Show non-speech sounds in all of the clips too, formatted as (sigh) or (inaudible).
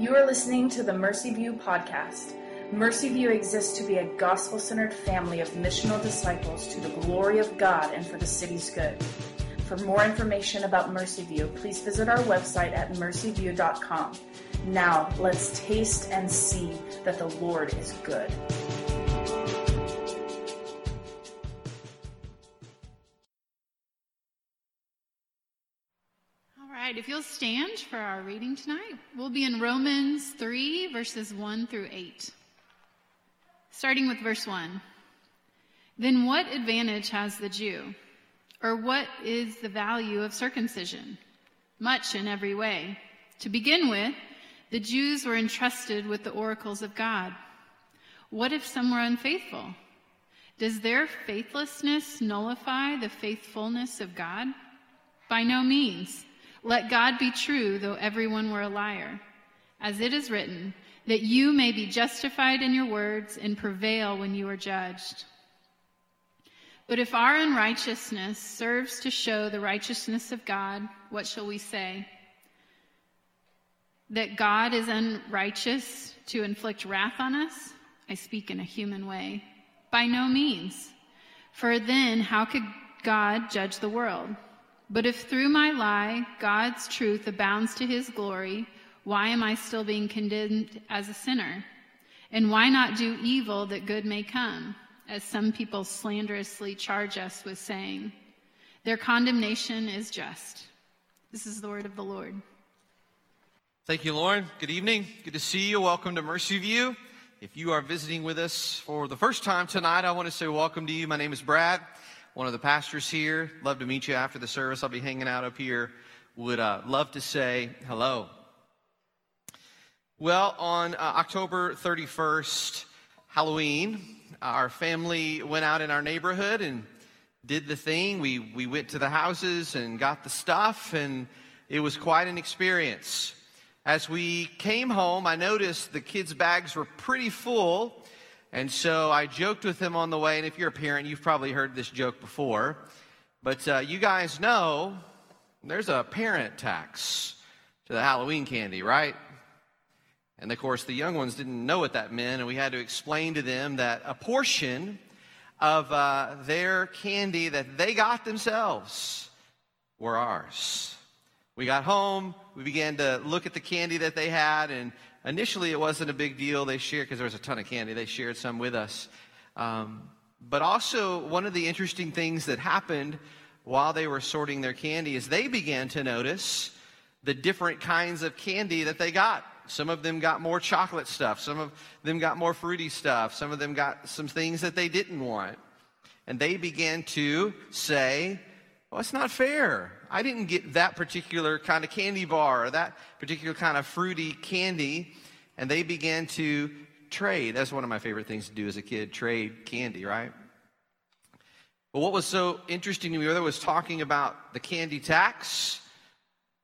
You are listening to the Mercy View podcast. Mercy View exists to be a gospel centered family of missional disciples to the glory of God and for the city's good. For more information about Mercy View, please visit our website at mercyview.com. Now, let's taste and see that the Lord is good. If you'll stand for our reading tonight, we'll be in Romans 3, verses 1 through 8. Starting with verse 1. Then what advantage has the Jew? Or what is the value of circumcision? Much in every way. To begin with, the Jews were entrusted with the oracles of God. What if some were unfaithful? Does their faithlessness nullify the faithfulness of God? By no means. Let God be true, though everyone were a liar. As it is written, that you may be justified in your words and prevail when you are judged. But if our unrighteousness serves to show the righteousness of God, what shall we say? That God is unrighteous to inflict wrath on us? I speak in a human way. By no means. For then, how could God judge the world? But if through my lie God's truth abounds to his glory, why am I still being condemned as a sinner? And why not do evil that good may come, as some people slanderously charge us with saying? Their condemnation is just. This is the word of the Lord. Thank you, Lauren. Good evening. Good to see you. Welcome to Mercy View. If you are visiting with us for the first time tonight, I want to say welcome to you. My name is Brad, one of the pastors here. Love to meet you after the service. I'll be hanging out up here. Would uh, love to say hello. Well, on uh, October 31st, Halloween, our family went out in our neighborhood and did the thing. We, we went to the houses and got the stuff, and it was quite an experience. As we came home, I noticed the kids' bags were pretty full, and so I joked with them on the way. And if you're a parent, you've probably heard this joke before, but uh, you guys know there's a parent tax to the Halloween candy, right? And of course, the young ones didn't know what that meant, and we had to explain to them that a portion of uh, their candy that they got themselves were ours. We got home, we began to look at the candy that they had, and initially it wasn't a big deal. They shared, because there was a ton of candy, they shared some with us. Um, but also, one of the interesting things that happened while they were sorting their candy is they began to notice the different kinds of candy that they got. Some of them got more chocolate stuff. Some of them got more fruity stuff. Some of them got some things that they didn't want. And they began to say, well, it's not fair. I didn't get that particular kind of candy bar or that particular kind of fruity candy. And they began to trade. That's one of my favorite things to do as a kid trade candy, right? But what was so interesting to me, whether it was talking about the candy tax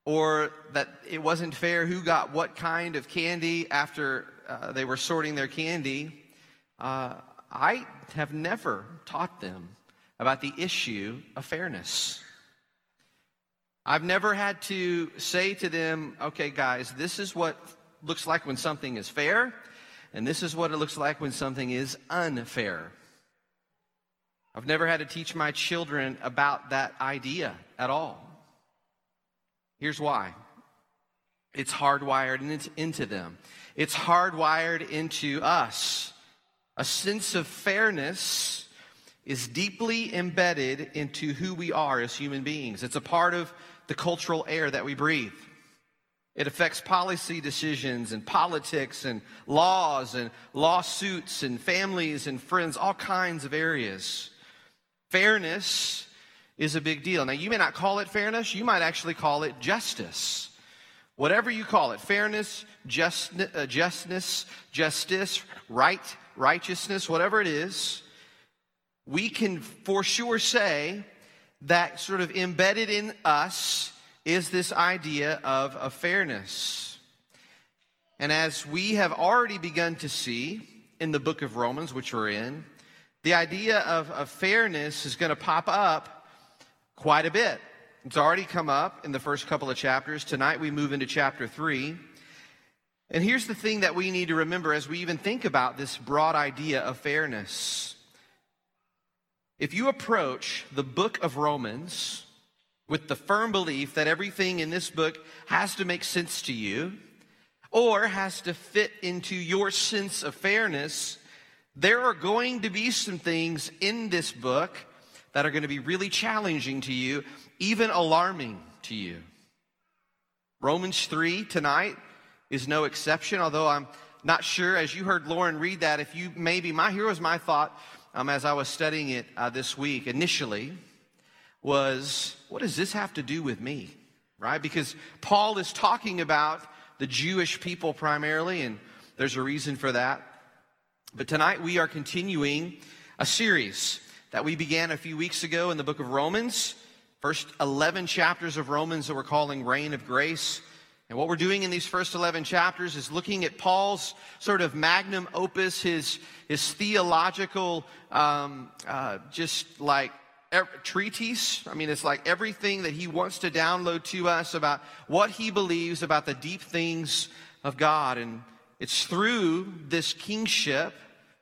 or that it wasn't fair who got what kind of candy after uh, they were sorting their candy, uh, I have never taught them about the issue of fairness. I've never had to say to them, okay, guys, this is what looks like when something is fair, and this is what it looks like when something is unfair. I've never had to teach my children about that idea at all. Here's why it's hardwired into them, it's hardwired into us. A sense of fairness is deeply embedded into who we are as human beings. It's a part of the cultural air that we breathe. It affects policy decisions and politics and laws and lawsuits and families and friends, all kinds of areas. Fairness is a big deal. Now, you may not call it fairness, you might actually call it justice. Whatever you call it fairness, just, uh, justness, justice, right, righteousness, whatever it is we can for sure say that sort of embedded in us is this idea of, of fairness. And as we have already begun to see in the book of Romans, which we're in, the idea of, of fairness is going to pop up quite a bit. It's already come up in the first couple of chapters. Tonight we move into chapter 3. And here's the thing that we need to remember as we even think about this broad idea of fairness. If you approach the book of Romans with the firm belief that everything in this book has to make sense to you or has to fit into your sense of fairness, there are going to be some things in this book that are going to be really challenging to you, even alarming to you. Romans 3 tonight is no exception, although I'm not sure, as you heard Lauren read that, if you maybe, my, here was my thought um, as I was studying it uh, this week initially was, what does this have to do with me? Right? Because Paul is talking about the Jewish people primarily, and there's a reason for that. But tonight we are continuing a series that we began a few weeks ago in the book of Romans. First 11 chapters of Romans that we're calling Reign of Grace. And what we're doing in these first 11 chapters is looking at Paul's sort of magnum opus, his, his theological, um, uh, just like treatise. I mean, it's like everything that he wants to download to us about what he believes about the deep things of God. And it's through this kingship,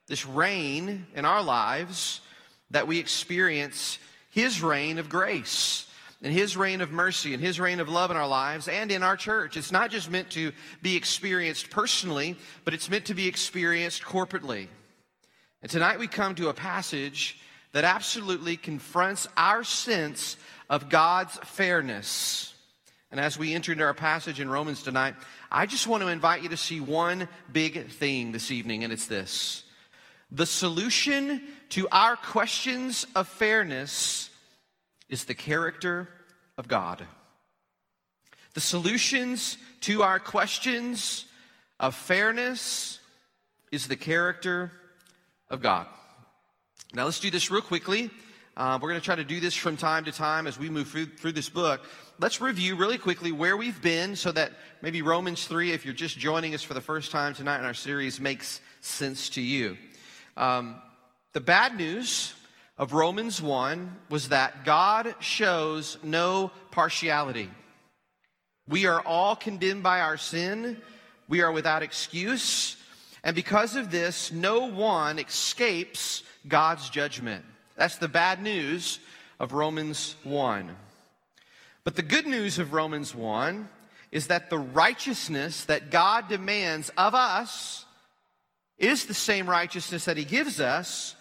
this reign in our lives, that we experience his reign of grace and his reign of mercy and his reign of love in our lives and in our church. It's not just meant to be experienced personally, but it's meant to be experienced corporately. And tonight we come to a passage that absolutely confronts our sense of God's fairness. And as we enter into our passage in Romans tonight, I just want to invite you to see one big thing this evening, and it's this. The solution to our questions of fairness is the character of God. The solutions to our questions of fairness is the character of God. Now, let's do this real quickly. Uh, we're going to try to do this from time to time as we move through, through this book. Let's review really quickly where we've been so that maybe Romans 3, if you're just joining us for the first time tonight in our series, makes sense to you. Um, the bad news of Romans 1 was that God shows no partiality. We are all condemned by our sin. We are without excuse. And because of this, no one escapes God's judgment. That's the bad news of Romans 1. But the good news of Romans 1 is that the righteousness that God demands of us is the same righteousness that He gives us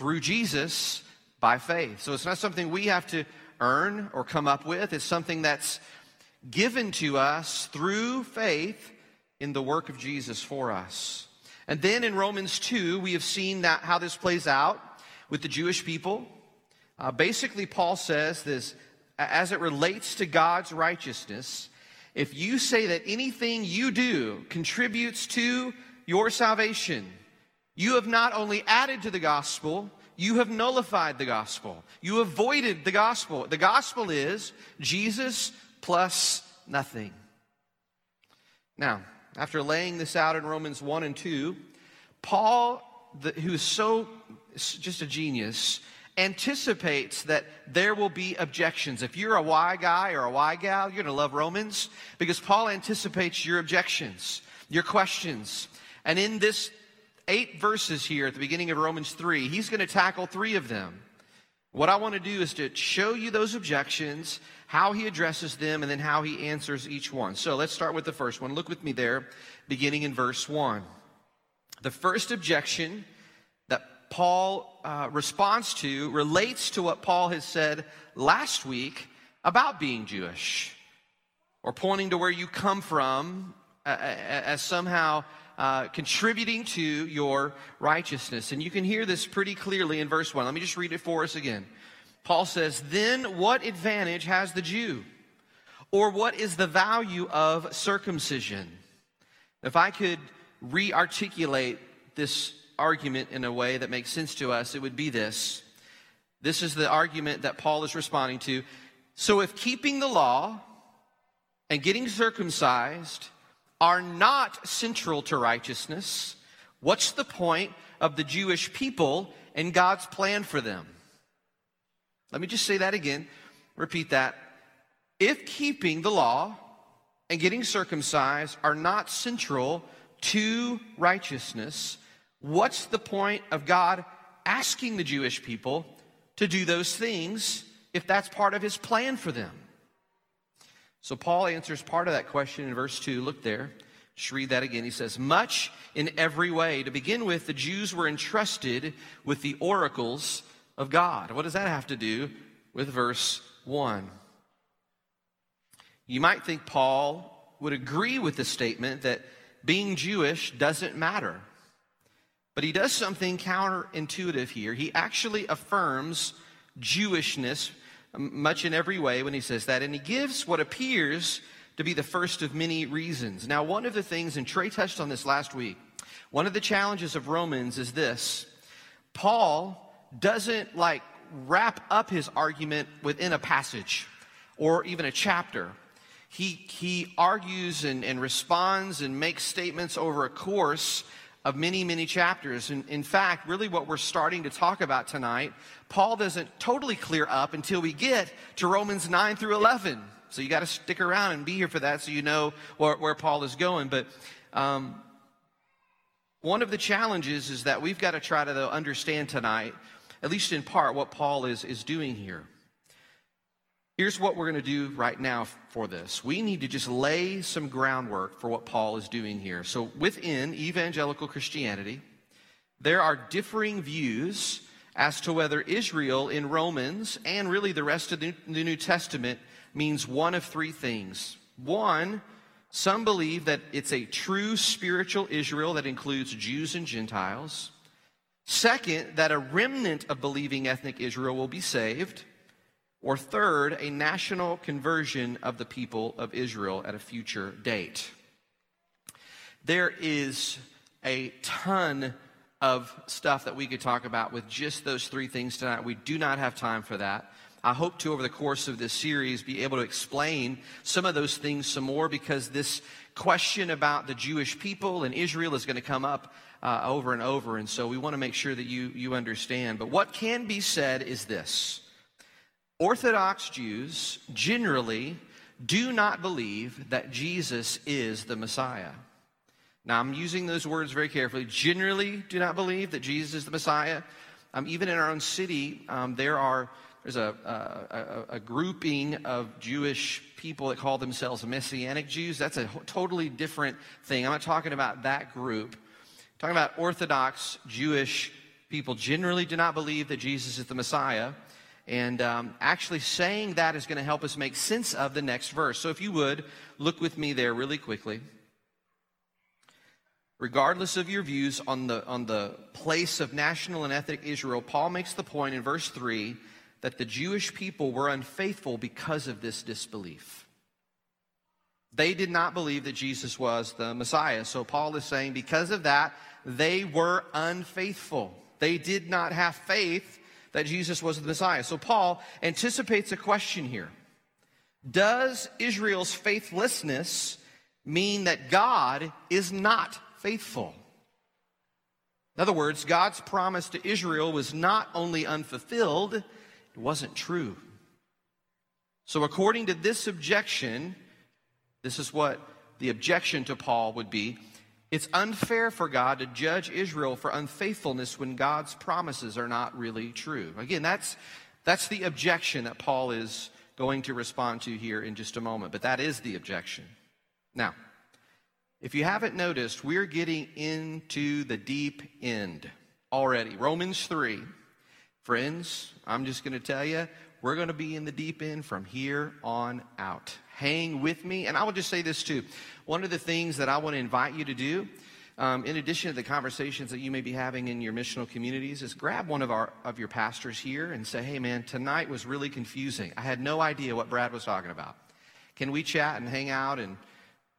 through Jesus by faith. So it's not something we have to earn or come up with, it's something that's given to us through faith in the work of Jesus for us. And then in Romans 2, we have seen that how this plays out with the Jewish people. Uh, basically, Paul says this as it relates to God's righteousness, if you say that anything you do contributes to your salvation, you have not only added to the gospel, you have nullified the gospel. You avoided the gospel. The gospel is Jesus plus nothing. Now, after laying this out in Romans 1 and 2, Paul, the, who is so just a genius, anticipates that there will be objections. If you're a Y guy or a Y gal, you're going to love Romans because Paul anticipates your objections, your questions. And in this eight verses here at the beginning of Romans 3, he's going to tackle three of them. What I want to do is to show you those objections, how he addresses them, and then how he answers each one. So let's start with the first one. Look with me there, beginning in verse 1. The first objection that Paul uh, responds to relates to what Paul has said last week about being Jewish, or pointing to where you come from uh, as somehow uh, contributing to your righteousness. And you can hear this pretty clearly in verse 1. Let me just read it for us again. Paul says, Then what advantage has the Jew? Or what is the value of circumcision? If I could re articulate this argument in a way that makes sense to us, it would be this. This is the argument that Paul is responding to. So if keeping the law and getting circumcised are not central to righteousness, what's the point of the Jewish people and God's plan for them? Let me just say that again. Repeat that. If keeping the law and getting circumcised are not central to righteousness, what's the point of God asking the Jewish people to do those things if that's part of his plan for them? So Paul answers part of that question in verse 2. Look there. Just read that again. He says, Much in every way. To begin with, the Jews were entrusted with the oracles of God. What does that have to do with verse 1? You might think Paul would agree with the statement that being Jewish doesn't matter. But he does something counterintuitive here. He actually affirms Jewishness much in every way when he says that, and he gives what appears to be the first of many reasons. Now, one of the things, and Trey touched on this last week, one of the challenges of Romans is this Paul doesn't like wrap up his argument within a passage or even a chapter. He, he argues and, and responds and makes statements over a course of many, many chapters. And in fact, really what we're starting to talk about tonight, Paul doesn't totally clear up until we get to Romans 9 through 11. So you got to stick around and be here for that so you know where, where Paul is going. But um, one of the challenges is that we've got to try to understand tonight, at least in part, what Paul is, is doing here. Here's what we're going to do right now for this. We need to just lay some groundwork for what Paul is doing here. So, within evangelical Christianity, there are differing views as to whether Israel in Romans and really the rest of the New Testament means one of three things. One, some believe that it's a true spiritual Israel that includes Jews and Gentiles. Second, that a remnant of believing ethnic Israel will be saved. Or third, a national conversion of the people of Israel at a future date. There is a ton of stuff that we could talk about with just those three things tonight. We do not have time for that. I hope to, over the course of this series, be able to explain some of those things some more because this question about the Jewish people and Israel is going to come up uh, over and over. And so we want to make sure that you, you understand. But what can be said is this Orthodox Jews generally do not believe that Jesus is the Messiah. Now, I'm using those words very carefully. Generally, do not believe that Jesus is the Messiah. Um, even in our own city, um, there are there's a, a, a, grouping of Jewish people that call themselves Messianic Jews. That's a totally different thing. I'm not talking about that group. I'm talking about Orthodox Jewish people generally do not believe that Jesus is the Messiah. And um, actually, saying that is going to help us make sense of the next verse. So, if you would, look with me there really quickly. Regardless of your views on the, on the place of national and ethnic Israel, Paul makes the point in verse 3 that the Jewish people were unfaithful because of this disbelief. They did not believe that Jesus was the Messiah. So Paul is saying because of that, they were unfaithful. They did not have faith that Jesus was the Messiah. So Paul anticipates a question here. Does Israel's faithlessness mean that God is not faithful? In other words, God's promise to Israel was not only unfulfilled, it wasn't true. So, according to this objection, this is what the objection to Paul would be it's unfair for God to judge Israel for unfaithfulness when God's promises are not really true. Again, that's, that's the objection that Paul is going to respond to here in just a moment, but that is the objection. Now, if you haven't noticed, we're getting into the deep end already. Romans 3. Friends, I'm just going to tell you, we're going to be in the deep end from here on out. Hang with me. And I will just say this too. One of the things that I want to invite you to do, um, in addition to the conversations that you may be having in your missional communities, is grab one of, our, of your pastors here and say, hey man, tonight was really confusing. I had no idea what Brad was talking about. Can we chat and hang out and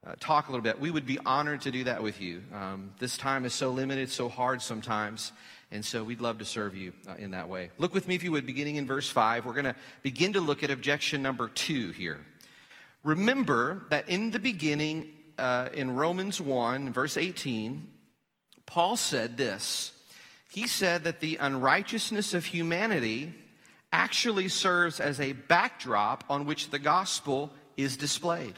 uh, talk a little bit? We would be honored to do that with you. Um, this time is so limited, so hard sometimes. And so we'd love to serve you uh, in that way. Look with me, if you would, beginning in verse 5. We're going to begin to look at objection number two here. Remember that in the beginning, uh, in Romans 1, verse 18, Paul said this. He said that the unrighteousness of humanity actually serves as a backdrop on which the gospel is displayed.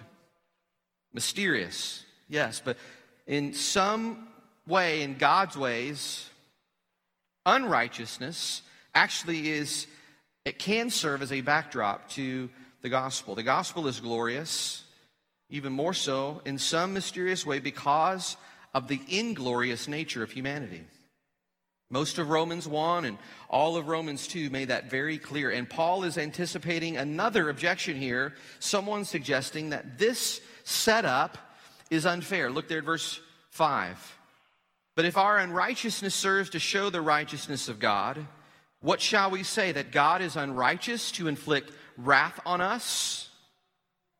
Mysterious, yes, but in some way, in God's ways, unrighteousness actually is, it can serve as a backdrop to the gospel. The gospel is glorious, even more so in some mysterious way because of the inglorious nature of humanity. Most of Romans 1 and all of Romans 2 made that very clear. And Paul is anticipating another objection here, someone suggesting that this setup is unfair. Look there at verse 5. But if our unrighteousness serves to show the righteousness of God, what shall we say? That God is unrighteous to inflict wrath on us?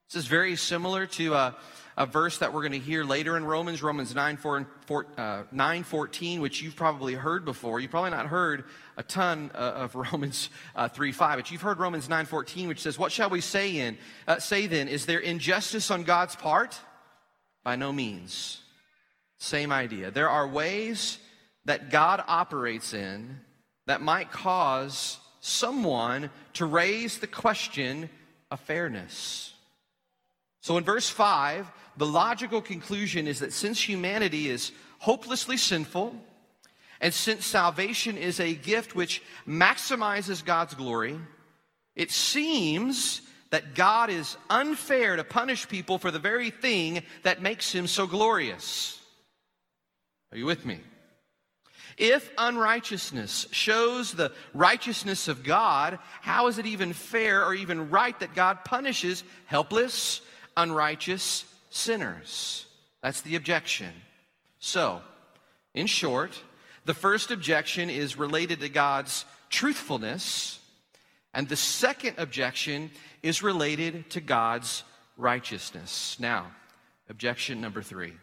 This is very similar to a, a verse that we're going to hear later in Romans, Romans 9, 4, 4, uh, 9 14, which you've probably heard before. You've probably not heard a ton uh, of (laughs) Romans uh, 3, 5, but you've heard Romans 9, 14, which says, What shall we say in? Uh, say then, is there injustice on God's part? By no means. Same idea. There are ways that God operates in that might cause someone to raise the question of fairness. So in verse 5, the logical conclusion is that since humanity is hopelessly sinful, and since salvation is a gift which maximizes God's glory, it seems that God is unfair to punish people for the very thing that makes him so glorious. Are you with me? If unrighteousness shows the righteousness of God, how is it even fair or even right that God punishes helpless, unrighteous sinners? That's the objection. So, in short, the first objection is related to God's truthfulness, and the second objection is related to God's righteousness. Now, objection number three.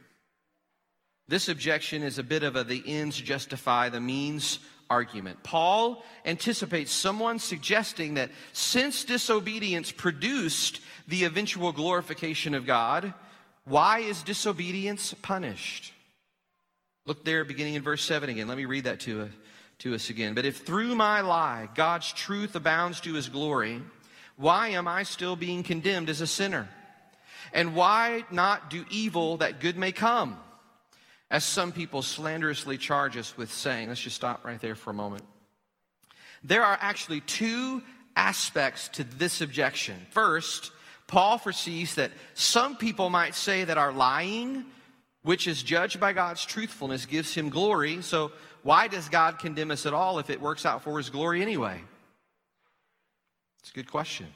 This objection is a bit of a the ends justify the means argument. Paul anticipates someone suggesting that since disobedience produced the eventual glorification of God, why is disobedience punished? Look there, beginning in verse 7 again. Let me read that to, uh, to us again. But if through my lie God's truth abounds to his glory, why am I still being condemned as a sinner? And why not do evil that good may come? as some people slanderously charge us with saying. Let's just stop right there for a moment. There are actually two aspects to this objection. First, Paul foresees that some people might say that our lying, which is judged by God's truthfulness, gives him glory. So, why does God condemn us at all if it works out for his glory anyway? It's a good question.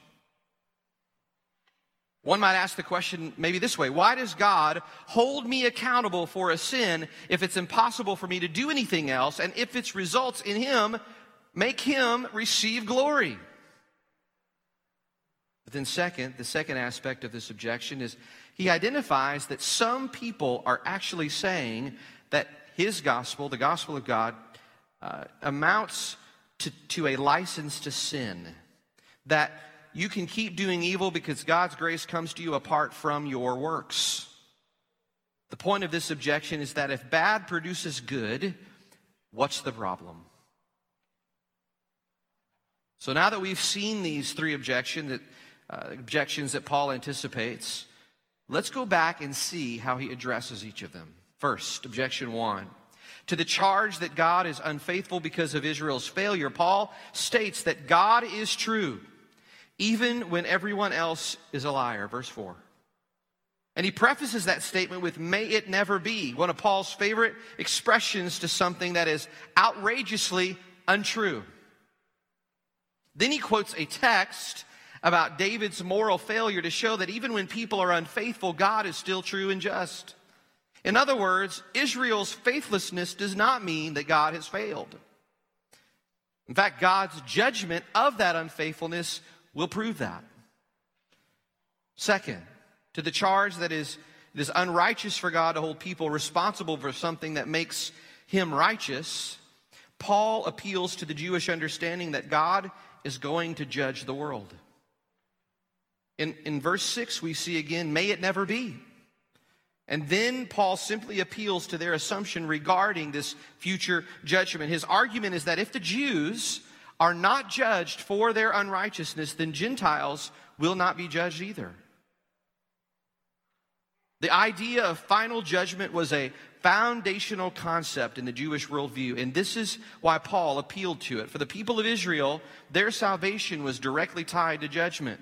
One might ask the question maybe this way Why does God hold me accountable for a sin if it's impossible for me to do anything else, and if its results in Him make Him receive glory? But then, second, the second aspect of this objection is he identifies that some people are actually saying that his gospel, the gospel of God, uh, amounts to, to a license to sin. That you can keep doing evil because God's grace comes to you apart from your works. The point of this objection is that if bad produces good, what's the problem? So now that we've seen these three objections that, uh, objections that Paul anticipates, let's go back and see how he addresses each of them. First, objection one. To the charge that God is unfaithful because of Israel's failure, Paul states that God is true even when everyone else is a liar. Verse 4. And he prefaces that statement with, may it never be, one of Paul's favorite expressions to something that is outrageously untrue. Then he quotes a text about David's moral failure to show that even when people are unfaithful, God is still true and just. In other words, Israel's faithlessness does not mean that God has failed. In fact, God's judgment of that unfaithfulness will prove that. Second, to the charge that is, it is unrighteous for God to hold people responsible for something that makes him righteous, Paul appeals to the Jewish understanding that God is going to judge the world. In, in verse 6, we see again, may it never be. And then Paul simply appeals to their assumption regarding this future judgment. His argument is that if the Jews are not judged for their unrighteousness, then Gentiles will not be judged either. The idea of final judgment was a foundational concept in the Jewish worldview, and this is why Paul appealed to it. For the people of Israel, their salvation was directly tied to judgment,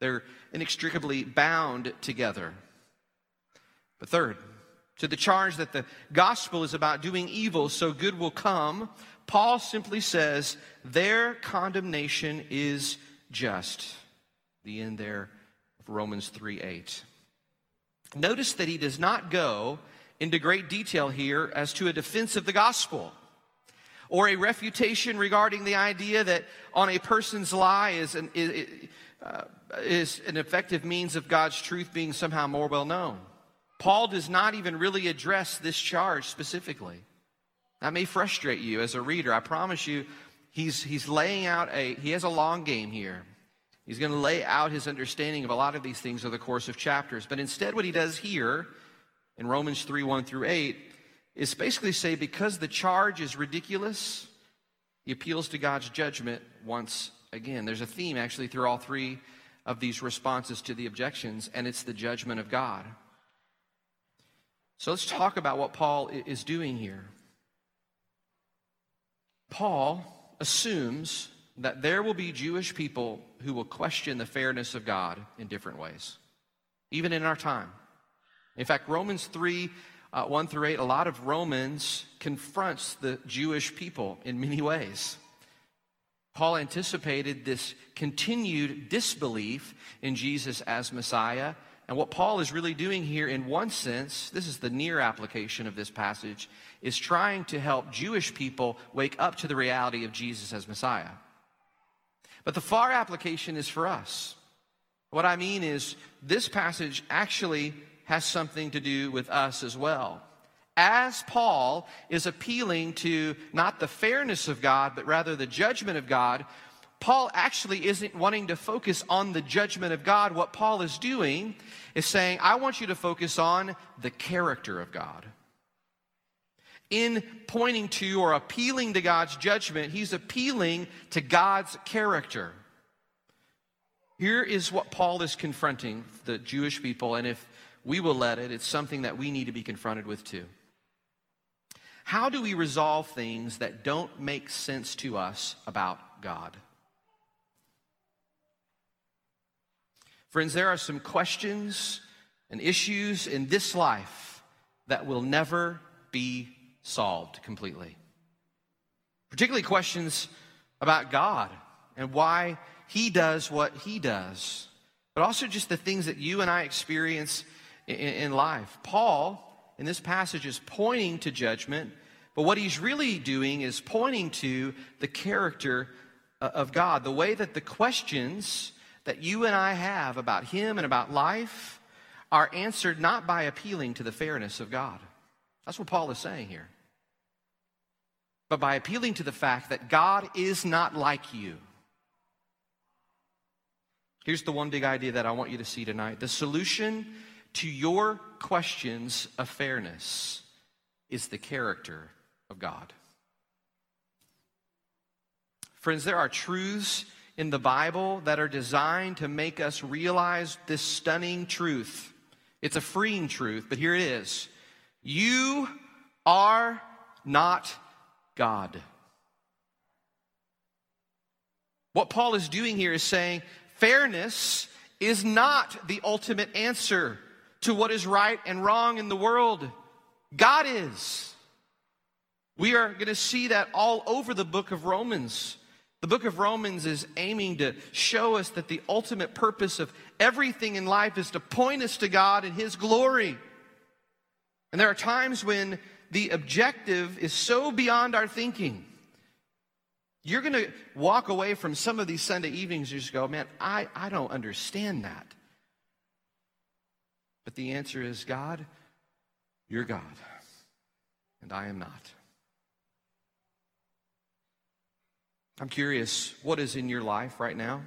they're inextricably bound together. But third, to the charge that the gospel is about doing evil so good will come, Paul simply says their condemnation is just. The end there of Romans 3 8. Notice that he does not go into great detail here as to a defense of the gospel or a refutation regarding the idea that on a person's lie is an, uh, is an effective means of God's truth being somehow more well known. Paul does not even really address this charge specifically. That may frustrate you as a reader. I promise you, he's, he's laying out a, he has a long game here. He's going to lay out his understanding of a lot of these things over the course of chapters. But instead, what he does here in Romans 3 1 through 8 is basically say because the charge is ridiculous, he appeals to God's judgment once again. There's a theme actually through all three of these responses to the objections, and it's the judgment of God. So let's talk about what Paul is doing here. Paul assumes that there will be Jewish people who will question the fairness of God in different ways, even in our time. In fact, Romans 3 uh, 1 through 8, a lot of Romans confronts the Jewish people in many ways. Paul anticipated this continued disbelief in Jesus as Messiah. And what Paul is really doing here, in one sense, this is the near application of this passage, is trying to help Jewish people wake up to the reality of Jesus as Messiah. But the far application is for us. What I mean is, this passage actually has something to do with us as well. As Paul is appealing to not the fairness of God, but rather the judgment of God, Paul actually isn't wanting to focus on the judgment of God. What Paul is doing is saying, I want you to focus on the character of God. In pointing to or appealing to God's judgment, he's appealing to God's character. Here is what Paul is confronting the Jewish people, and if we will let it, it's something that we need to be confronted with too. How do we resolve things that don't make sense to us about God? Friends, there are some questions and issues in this life that will never be solved completely. Particularly questions about God and why He does what He does, but also just the things that you and I experience in, in life. Paul, in this passage, is pointing to judgment, but what he's really doing is pointing to the character uh, of God, the way that the questions that you and I have about Him and about life are answered not by appealing to the fairness of God. That's what Paul is saying here. But by appealing to the fact that God is not like you. Here's the one big idea that I want you to see tonight the solution to your questions of fairness is the character of God. Friends, there are truths in the Bible that are designed to make us realize this stunning truth. It's a freeing truth, but here it is. You are not God. What Paul is doing here is saying fairness is not the ultimate answer to what is right and wrong in the world. God is. We are going to see that all over the book of Romans. The book of Romans is aiming to show us that the ultimate purpose of everything in life is to point us to God and His glory. And there are times when the objective is so beyond our thinking. You're going to walk away from some of these Sunday evenings and just go, man, I, I don't understand that. But the answer is God, you're God, and I am not. I'm curious, what is in your life right now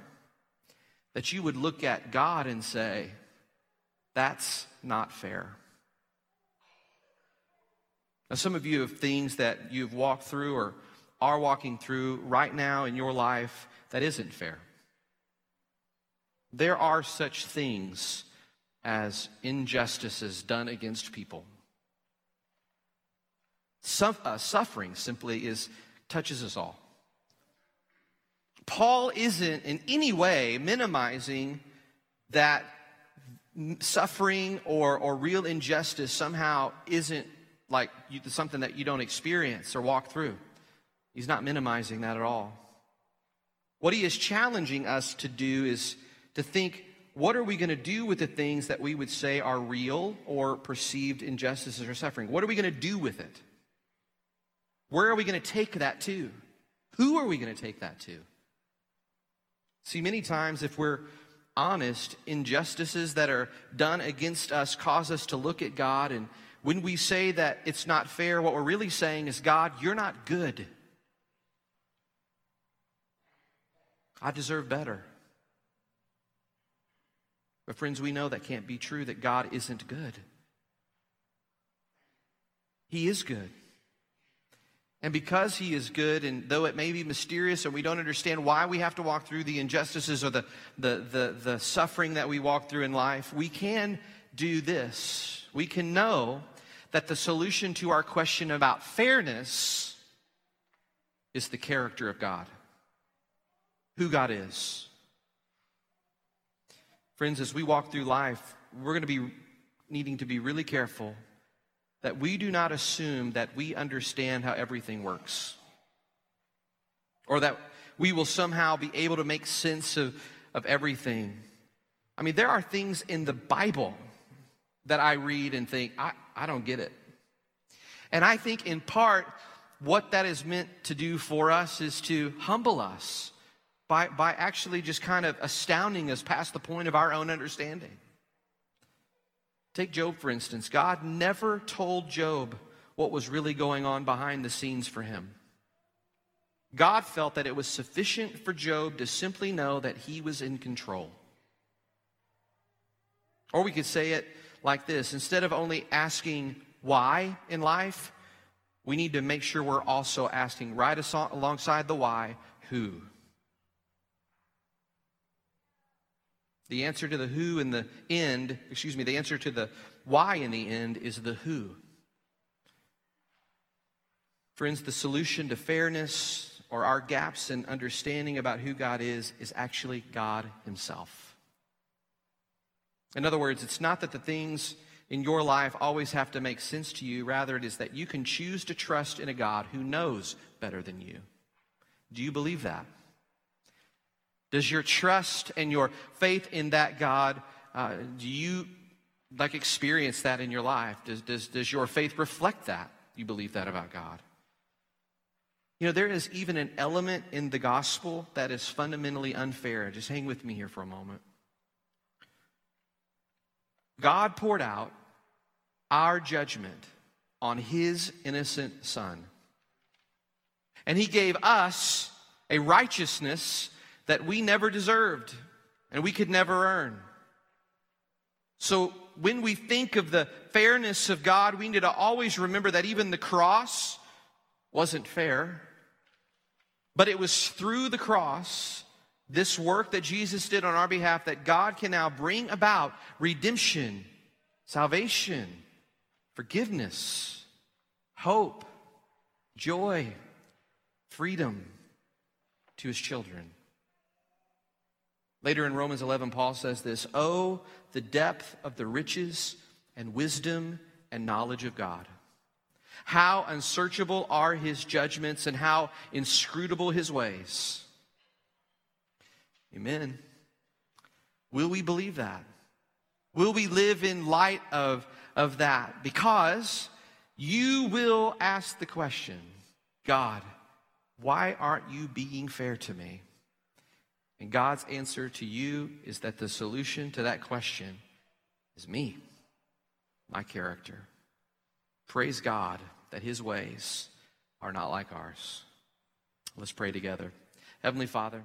that you would look at God and say, that's not fair? Now, some of you have things that you've walked through or are walking through right now in your life that isn't fair. There are such things as injustices done against people. Uh, suffering simply is touches us all. Paul isn't in any way minimizing that suffering or, or real injustice somehow isn't like you, something that you don't experience or walk through. He's not minimizing that at all. What he is challenging us to do is to think what are we going to do with the things that we would say are real or perceived injustices or suffering? What are we going to do with it? Where are we going to take that to? Who are we going to take that to? See, many times, if we're honest, injustices that are done against us cause us to look at God. And when we say that it's not fair, what we're really saying is, God, you're not good. I deserve better. But, friends, we know that can't be true, that God isn't good. He is good. And because he is good, and though it may be mysterious and we don't understand why we have to walk through the injustices or the, the, the, the, suffering that we walk through in life, we can do this. We can know that the solution to our question about fairness is the character of God, who God is. Friends, as we walk through life, we're going to be needing to be really careful that we do not assume that we understand how everything works or that we will somehow be able to make sense of, of everything. I mean, there are things in the Bible that I read and think, I, I don't get it. And I think in part, what that is meant to do for us is to humble us by, by actually just kind of astounding us past the point of our own understanding. Take Job, for instance. God never told Job what was really going on behind the scenes for him. God felt that it was sufficient for Job to simply know that he was in control. Or we could say it like this instead of only asking why in life, we need to make sure we're also asking right alongside the why, who. The answer to the who in the end, excuse me, the answer to the why in the end is the who. Friends, the solution to fairness or our gaps in understanding about who God is is actually God Himself. In other words, it's not that the things in your life always have to make sense to you, rather, it is that you can choose to trust in a God who knows better than you. Do you believe that? Does your trust and your faith in that God, uh, do you like experience that in your life? Does, does, does your faith reflect that? You believe that about God? You know, there is even an element in the gospel that is fundamentally unfair. Just hang with me here for a moment. God poured out our judgment on his innocent son. And he gave us a righteousness that we never deserved and we could never earn. So when we think of the fairness of God, we need to always remember that even the cross wasn't fair. But it was through the cross, this work that Jesus did on our behalf, that God can now bring about redemption, salvation, forgiveness, hope, joy, freedom to his children. Later in Romans 11, Paul says this Oh, the depth of the riches and wisdom and knowledge of God. How unsearchable are his judgments and how inscrutable his ways. Amen. Will we believe that? Will we live in light of, of that? Because you will ask the question God, why aren't you being fair to me? And God's answer to you is that the solution to that question is me, my character. Praise God that his ways are not like ours. Let's pray together. Heavenly Father,